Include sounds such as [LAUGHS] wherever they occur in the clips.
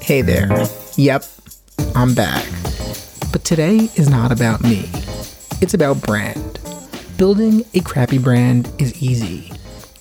Hey there. Yep, I'm back. But today is not about me. It's about brand. Building a crappy brand is easy.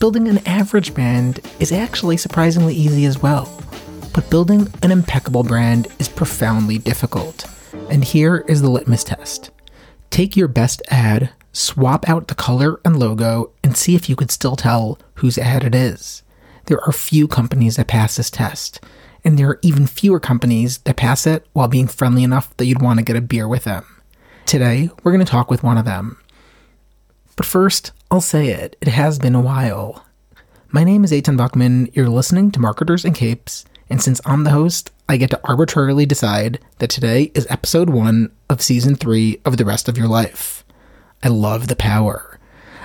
Building an average brand is actually surprisingly easy as well. But building an impeccable brand is profoundly difficult. And here is the litmus test. Take your best ad, swap out the color and logo, and see if you could still tell whose ad it is. There are few companies that pass this test, and there are even fewer companies that pass it while being friendly enough that you'd want to get a beer with them. Today, we're going to talk with one of them. But first, I'll say it, it has been a while. My name is Eitan Buchman, you're listening to Marketers and Capes, and since I'm the host, I get to arbitrarily decide that today is episode one of season three of The Rest of Your Life. I love the power.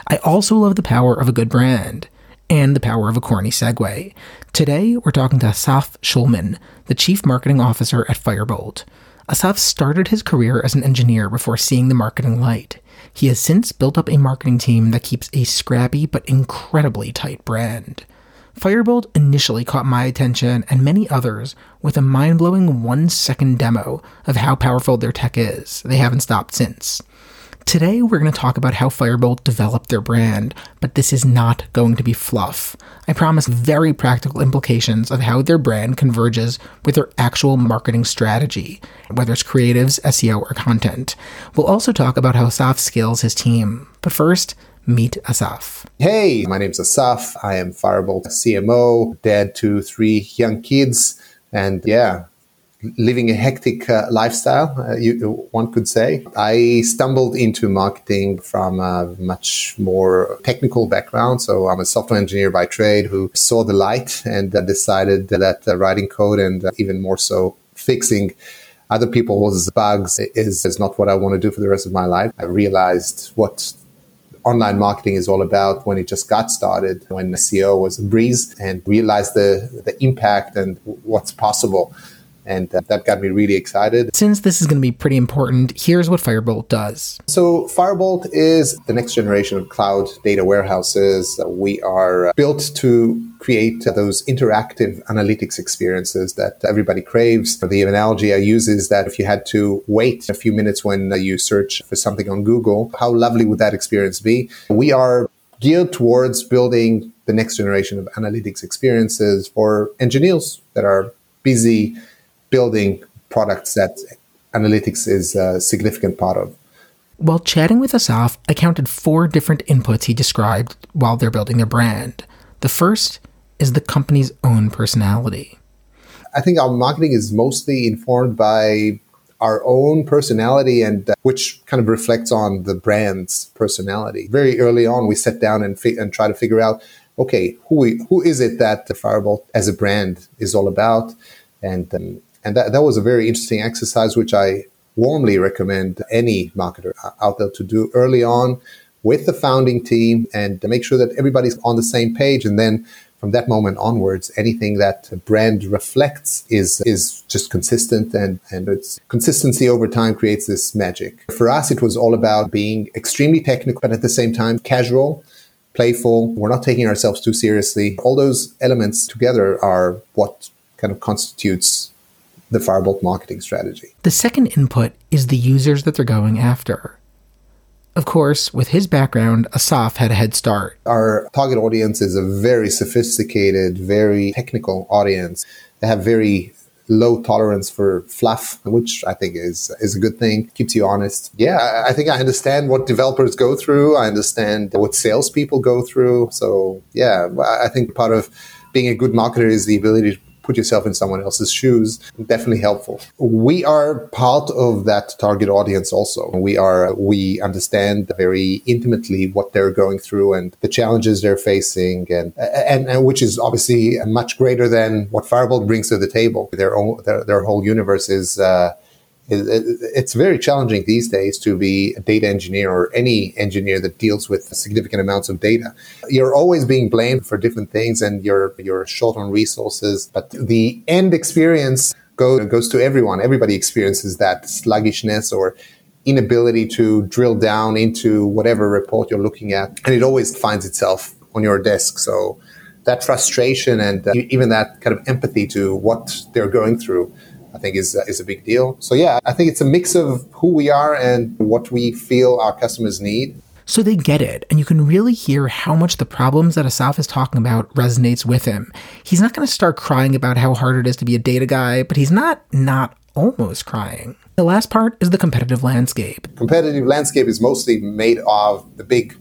I also love the power of a good brand and the power of a corny segue. Today, we're talking to Asaf Schulman, the Chief Marketing Officer at Firebolt. Asaf started his career as an engineer before seeing the marketing light. He has since built up a marketing team that keeps a scrappy but incredibly tight brand. Firebolt initially caught my attention and many others with a mind blowing one second demo of how powerful their tech is. They haven't stopped since. Today, we're going to talk about how Firebolt developed their brand, but this is not going to be fluff. I promise very practical implications of how their brand converges with their actual marketing strategy, whether it's creatives, SEO, or content. We'll also talk about how Asaf scales his team. But first, meet Asaf. Hey, my name's Asaf. I am Firebolt CMO, dad to three young kids, and yeah, living a hectic uh, lifestyle, uh, you, one could say. I stumbled into marketing from a much more technical background. So I'm a software engineer by trade who saw the light and uh, decided that uh, writing code and uh, even more so fixing other people's bugs is, is not what I want to do for the rest of my life. I realized what online marketing is all about when it just got started, when SEO was a breeze and realized the, the impact and what's possible and uh, that got me really excited. Since this is going to be pretty important, here's what Firebolt does. So, Firebolt is the next generation of cloud data warehouses. We are built to create those interactive analytics experiences that everybody craves. The analogy I use is that if you had to wait a few minutes when you search for something on Google, how lovely would that experience be? We are geared towards building the next generation of analytics experiences for engineers that are busy building products that analytics is a significant part of. While chatting with Asaf, I counted four different inputs he described while they're building their brand. The first is the company's own personality. I think our marketing is mostly informed by our own personality and uh, which kind of reflects on the brand's personality. Very early on, we sat down and, fi- and try to figure out, okay, who, we, who is it that the Firebolt as a brand is all about? And um, and that, that was a very interesting exercise, which I warmly recommend any marketer uh, out there to do early on with the founding team and to make sure that everybody's on the same page. And then from that moment onwards, anything that brand reflects is is just consistent and, and it's consistency over time creates this magic. For us, it was all about being extremely technical, but at the same time casual, playful. We're not taking ourselves too seriously. All those elements together are what kind of constitutes the Firebolt marketing strategy. The second input is the users that they're going after. Of course, with his background, Asaf had a head start. Our target audience is a very sophisticated, very technical audience. They have very low tolerance for fluff, which I think is is a good thing. Keeps you honest. Yeah, I think I understand what developers go through. I understand what salespeople go through. So yeah, I think part of being a good marketer is the ability to put yourself in someone else's shoes, definitely helpful. We are part of that target audience also. We are, we understand very intimately what they're going through and the challenges they're facing and, and, and which is obviously much greater than what Firebolt brings to the table. Their own, their, their whole universe is, uh, it's very challenging these days to be a data engineer or any engineer that deals with significant amounts of data. You're always being blamed for different things and you're, you're short on resources, but the end experience go, goes to everyone. Everybody experiences that sluggishness or inability to drill down into whatever report you're looking at. And it always finds itself on your desk. So that frustration and uh, even that kind of empathy to what they're going through. I think is is a big deal. So yeah, I think it's a mix of who we are and what we feel our customers need. So they get it, and you can really hear how much the problems that Asaf is talking about resonates with him. He's not going to start crying about how hard it is to be a data guy, but he's not not almost crying. The last part is the competitive landscape. Competitive landscape is mostly made of the big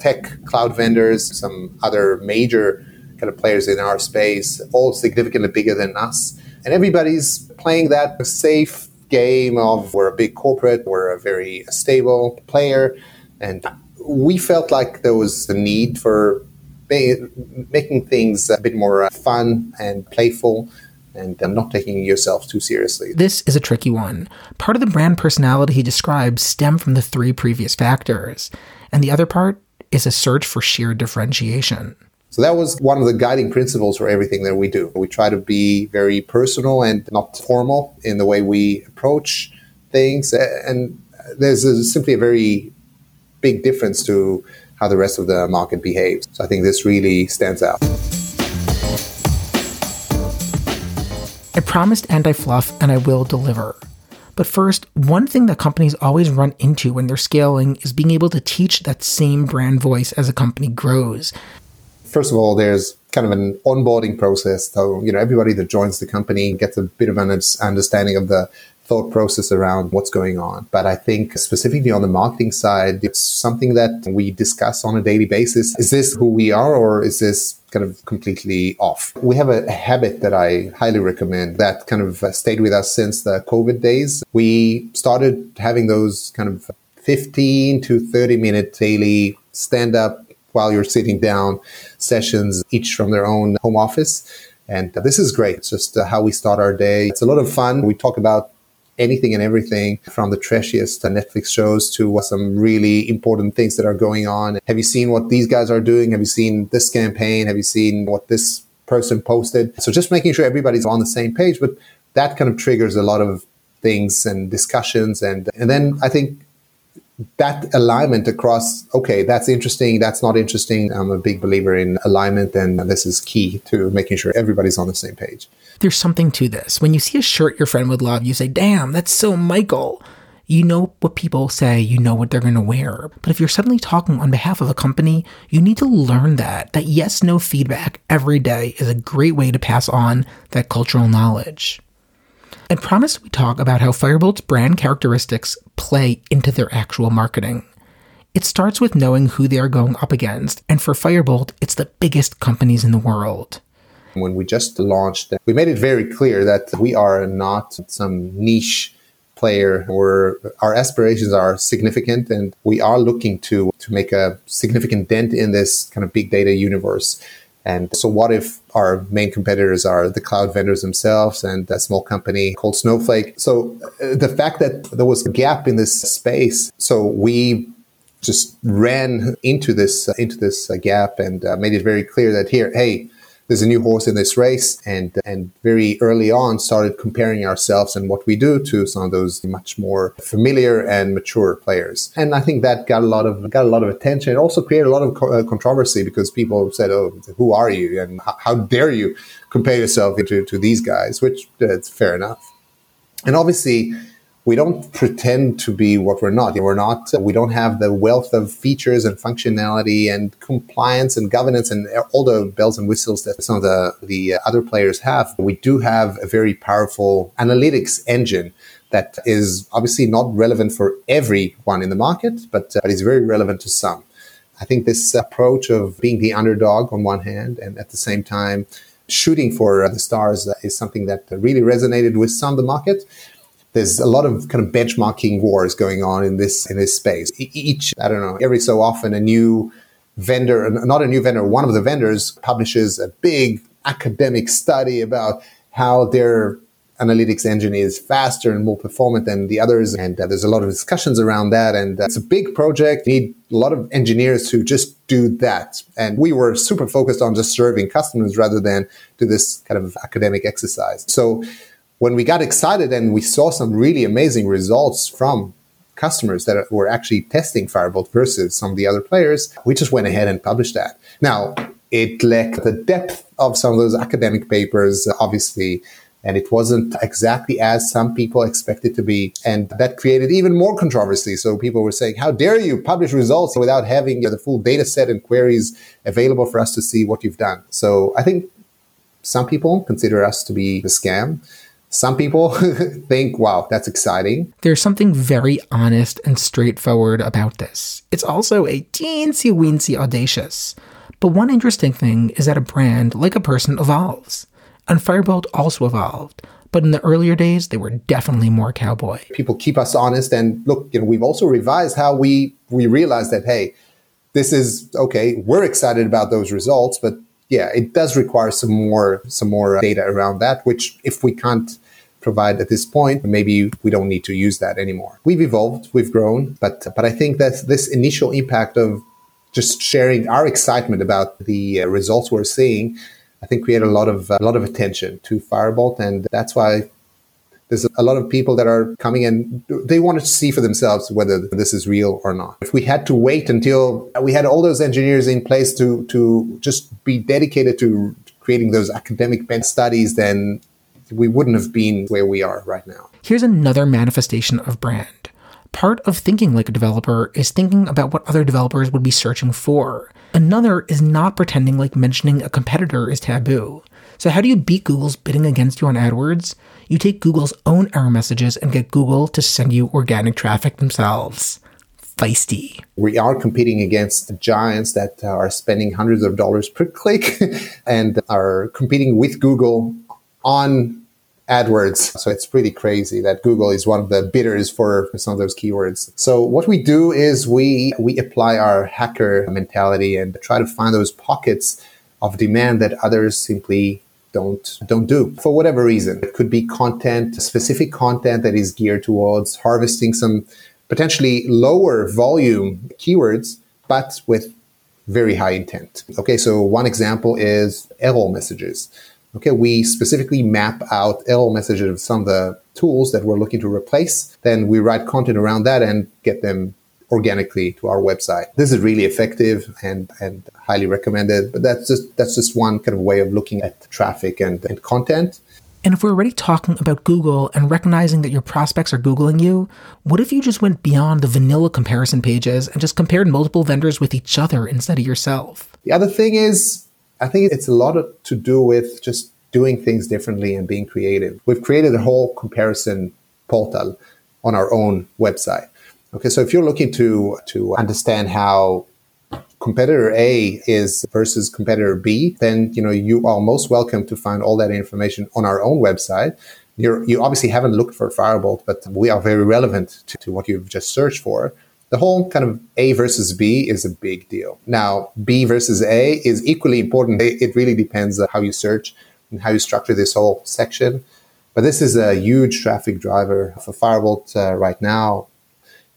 tech cloud vendors, some other major kind of players in our space, all significantly bigger than us. And everybody's playing that safe game of we're a big corporate, we're a very stable player. And we felt like there was a need for making things a bit more uh, fun and playful and um, not taking yourself too seriously. This is a tricky one. Part of the brand personality he describes stem from the three previous factors, and the other part is a search for sheer differentiation. So that was one of the guiding principles for everything that we do. We try to be very personal and not formal in the way we approach things. And there's a, simply a very big difference to how the rest of the market behaves. So I think this really stands out. I promised anti fluff and I will deliver. But first, one thing that companies always run into when they're scaling is being able to teach that same brand voice as a company grows. First of all, there's kind of an onboarding process. So, you know, everybody that joins the company gets a bit of an understanding of the thought process around what's going on. But I think specifically on the marketing side, it's something that we discuss on a daily basis. Is this who we are or is this kind of completely off? We have a habit that I highly recommend that kind of stayed with us since the COVID days. We started having those kind of 15 to 30 minute daily stand up while you're sitting down sessions, each from their own home office. And uh, this is great. It's just uh, how we start our day. It's a lot of fun. We talk about anything and everything from the trashiest uh, Netflix shows to what some really important things that are going on. Have you seen what these guys are doing? Have you seen this campaign? Have you seen what this person posted? So just making sure everybody's on the same page, but that kind of triggers a lot of things and discussions. And, and then I think that alignment across, okay, that's interesting, that's not interesting. I'm a big believer in alignment, and this is key to making sure everybody's on the same page. There's something to this. When you see a shirt your friend would love, you say, damn, that's so Michael. You know what people say, you know what they're going to wear. But if you're suddenly talking on behalf of a company, you need to learn that, that yes, no feedback every day is a great way to pass on that cultural knowledge. I promise we talk about how Firebolt's brand characteristics play into their actual marketing. It starts with knowing who they are going up against, and for Firebolt, it's the biggest companies in the world. When we just launched, we made it very clear that we are not some niche player or our aspirations are significant and we are looking to to make a significant dent in this kind of big data universe. And so, what if our main competitors are the cloud vendors themselves and a small company called Snowflake? So, uh, the fact that there was a gap in this space, so we just ran into this uh, into this uh, gap and uh, made it very clear that here, hey, there's a new horse in this race and and very early on started comparing ourselves and what we do to some of those much more familiar and mature players. And i think that got a lot of got a lot of attention. It also created a lot of co- uh, controversy because people said oh who are you? And how, how dare you compare yourself to, to these guys? Which uh, it's fair enough. And obviously we don't pretend to be what we're not. We're not, we don't have the wealth of features and functionality and compliance and governance and all the bells and whistles that some of the, the other players have. We do have a very powerful analytics engine that is obviously not relevant for everyone in the market, but, uh, but is very relevant to some. I think this approach of being the underdog on one hand and at the same time shooting for the stars is something that really resonated with some of the market there's a lot of kind of benchmarking wars going on in this in this space. Each I don't know every so often a new vendor, not a new vendor, one of the vendors publishes a big academic study about how their analytics engine is faster and more performant than the others. And uh, there's a lot of discussions around that. And uh, it's a big project. You need a lot of engineers to just do that. And we were super focused on just serving customers rather than do this kind of academic exercise. So when we got excited and we saw some really amazing results from customers that were actually testing Firebolt versus some of the other players, we just went ahead and published that. Now, It lacked the depth of some of those academic papers, obviously and it wasn't exactly as some people expected to be. And that created even more controversy. So people were saying, how dare you publish results without having the full data set and queries available for us to see what you've done? So I think some people consider us to be a scam. Some people [LAUGHS] think, wow, that's exciting. There's something very honest and straightforward about this. It's also a teensy weensy audacious. But one interesting thing is that a brand, like a person, evolves. And Firebolt also evolved. But in the earlier days, they were definitely more cowboy. People keep us honest. And look, you know, we've also revised how we, we realize that, hey, this is okay. We're excited about those results, but yeah, it does require some more some more data around that. Which, if we can't provide at this point, maybe we don't need to use that anymore. We've evolved, we've grown, but but I think that this initial impact of just sharing our excitement about the uh, results we're seeing, I think created a lot of a lot of attention to Firebolt, and that's why there's a lot of people that are coming and they want to see for themselves whether this is real or not. If we had to wait until we had all those engineers in place to to just be dedicated to creating those academic bent studies, then we wouldn't have been where we are right now. Here's another manifestation of brand. Part of thinking like a developer is thinking about what other developers would be searching for. Another is not pretending like mentioning a competitor is taboo. So, how do you beat Google's bidding against you on AdWords? You take Google's own error messages and get Google to send you organic traffic themselves. Feisty. We are competing against giants that are spending hundreds of dollars per click [LAUGHS] and are competing with Google on AdWords. So it's pretty crazy that Google is one of the bidders for, some of those keywords. So what we do is we we apply our hacker mentality and try to find those pockets of demand that others simply don't don't do for whatever reason. It could be content, specific content that is geared towards harvesting some potentially lower volume keywords, but with very high intent. Okay, so one example is error messages okay, we specifically map out error messages of some of the tools that we're looking to replace. Then we write content around that and get them organically to our website. This is really effective and, and highly recommended. But that's just that's just one kind of way of looking at traffic and, and content. And if we're already talking about Google and recognizing that your prospects are Googling you, what if you just went beyond the vanilla comparison pages and just compared multiple vendors with each other instead of yourself? The other thing is I think it's a lot of, to do with just doing things differently and being creative. We've created a whole comparison portal on our own website. Okay, so if you're looking to to understand how competitor A is versus competitor B, then you know you are most welcome to find all that information on our own website. You're, you obviously haven't looked for Firebolt, but we are very relevant to, to what you've just searched for the whole kind of A versus B is a big deal. Now, B versus A is equally important. It really depends on how you search and how you structure this whole section. But this is a huge traffic driver for Firebolt uh, right now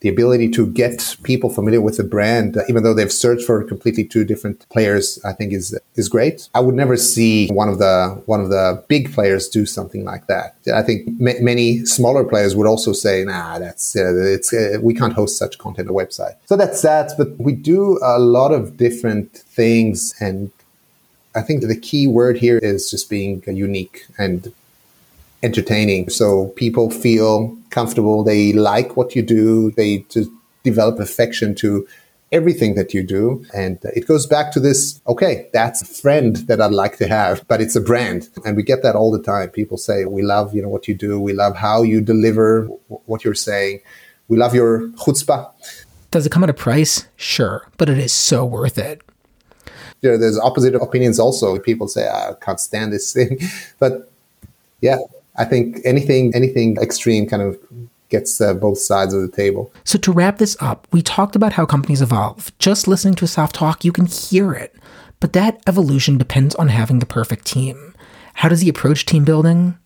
the ability to get people familiar with the brand, uh, even though they've searched for completely two different players, I think is is great. I would never see one of the one of the big players do something like that. I think many smaller players would also say, "Nah, that's uh, it's uh, we can't host such content on a website." So that's that. But we do a lot of different things, and I think the key word here is just being unique and entertaining. So people feel comfortable. They like what you do. They just develop affection to everything that you do. And it goes back to this, okay, that's a friend that I'd like to have, but it's a brand. And we get that all the time. People say, we love, you know, what you do. We love how you deliver what you're saying. We love your chutzpah. Does it come at a price? Sure, but it is so worth it. You know, there's opposite opinions also. People say, ah, I can't stand this thing. [LAUGHS] But yeah, I think anything anything extreme kind of gets uh, both sides of the table. So to wrap this up, we talked about how companies evolve. Just listening to Asaf talk, you can hear it. But that evolution depends on having the perfect team. How does he approach team building?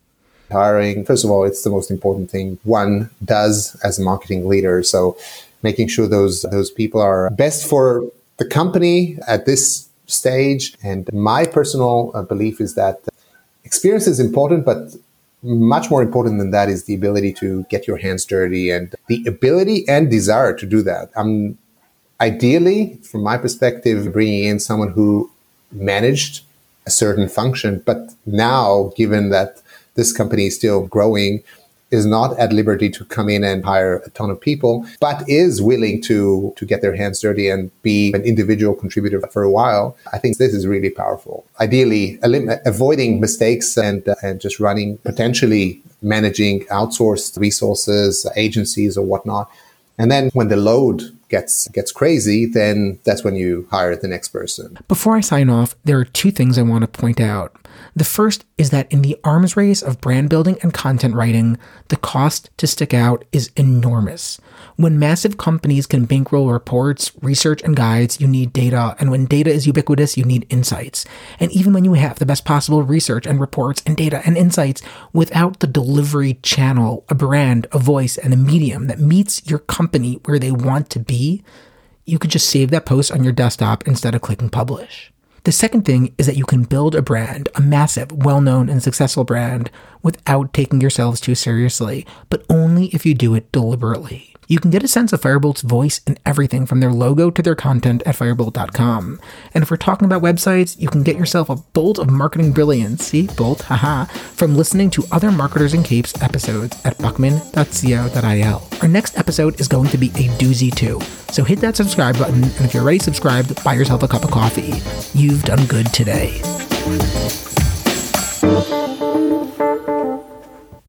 Hiring, first of all, it's the most important thing one does as a marketing leader. So making sure those those people are best for the company at this stage. And my personal uh, belief is that experience is important, but much more important than that is the ability to get your hands dirty and the ability and desire to do that. I'm ideally, from my perspective, bringing in someone who managed a certain function. But now, given that this company is still growing, is not at liberty to come in and hire a ton of people, but is willing to to get their hands dirty and be an individual contributor for a while. I think this is really powerful. Ideally, elim- avoiding mistakes and uh, and just running potentially managing outsourced resources, agencies, or whatnot. And then when the load gets gets crazy, then that's when you hire the next person. Before I sign off, there are two things I want to point out. The first is that in the arms race of brand building and content writing, the cost to stick out is enormous. When massive companies can bankroll reports, research, and guides, you need data. And when data is ubiquitous, you need insights. And even when you have the best possible research and reports and data and insights, without the delivery channel, a brand, a voice, and a medium that meets your company where they want to be, you could just save that post on your desktop instead of clicking publish. The second thing is that you can build a brand, a massive, well known, and successful brand, without taking yourselves too seriously, but only if you do it deliberately. You can get a sense of Firebolt's voice and everything from their logo to their content at firebolt.com. And if we're talking about websites, you can get yourself a bolt of marketing brilliance, see, bolt, haha, from listening to other Marketers and Capes episodes at buchman.co.il. Our next episode is going to be a doozy too, so hit that subscribe button, and if you're already subscribed, buy yourself a cup of coffee. You've done good today.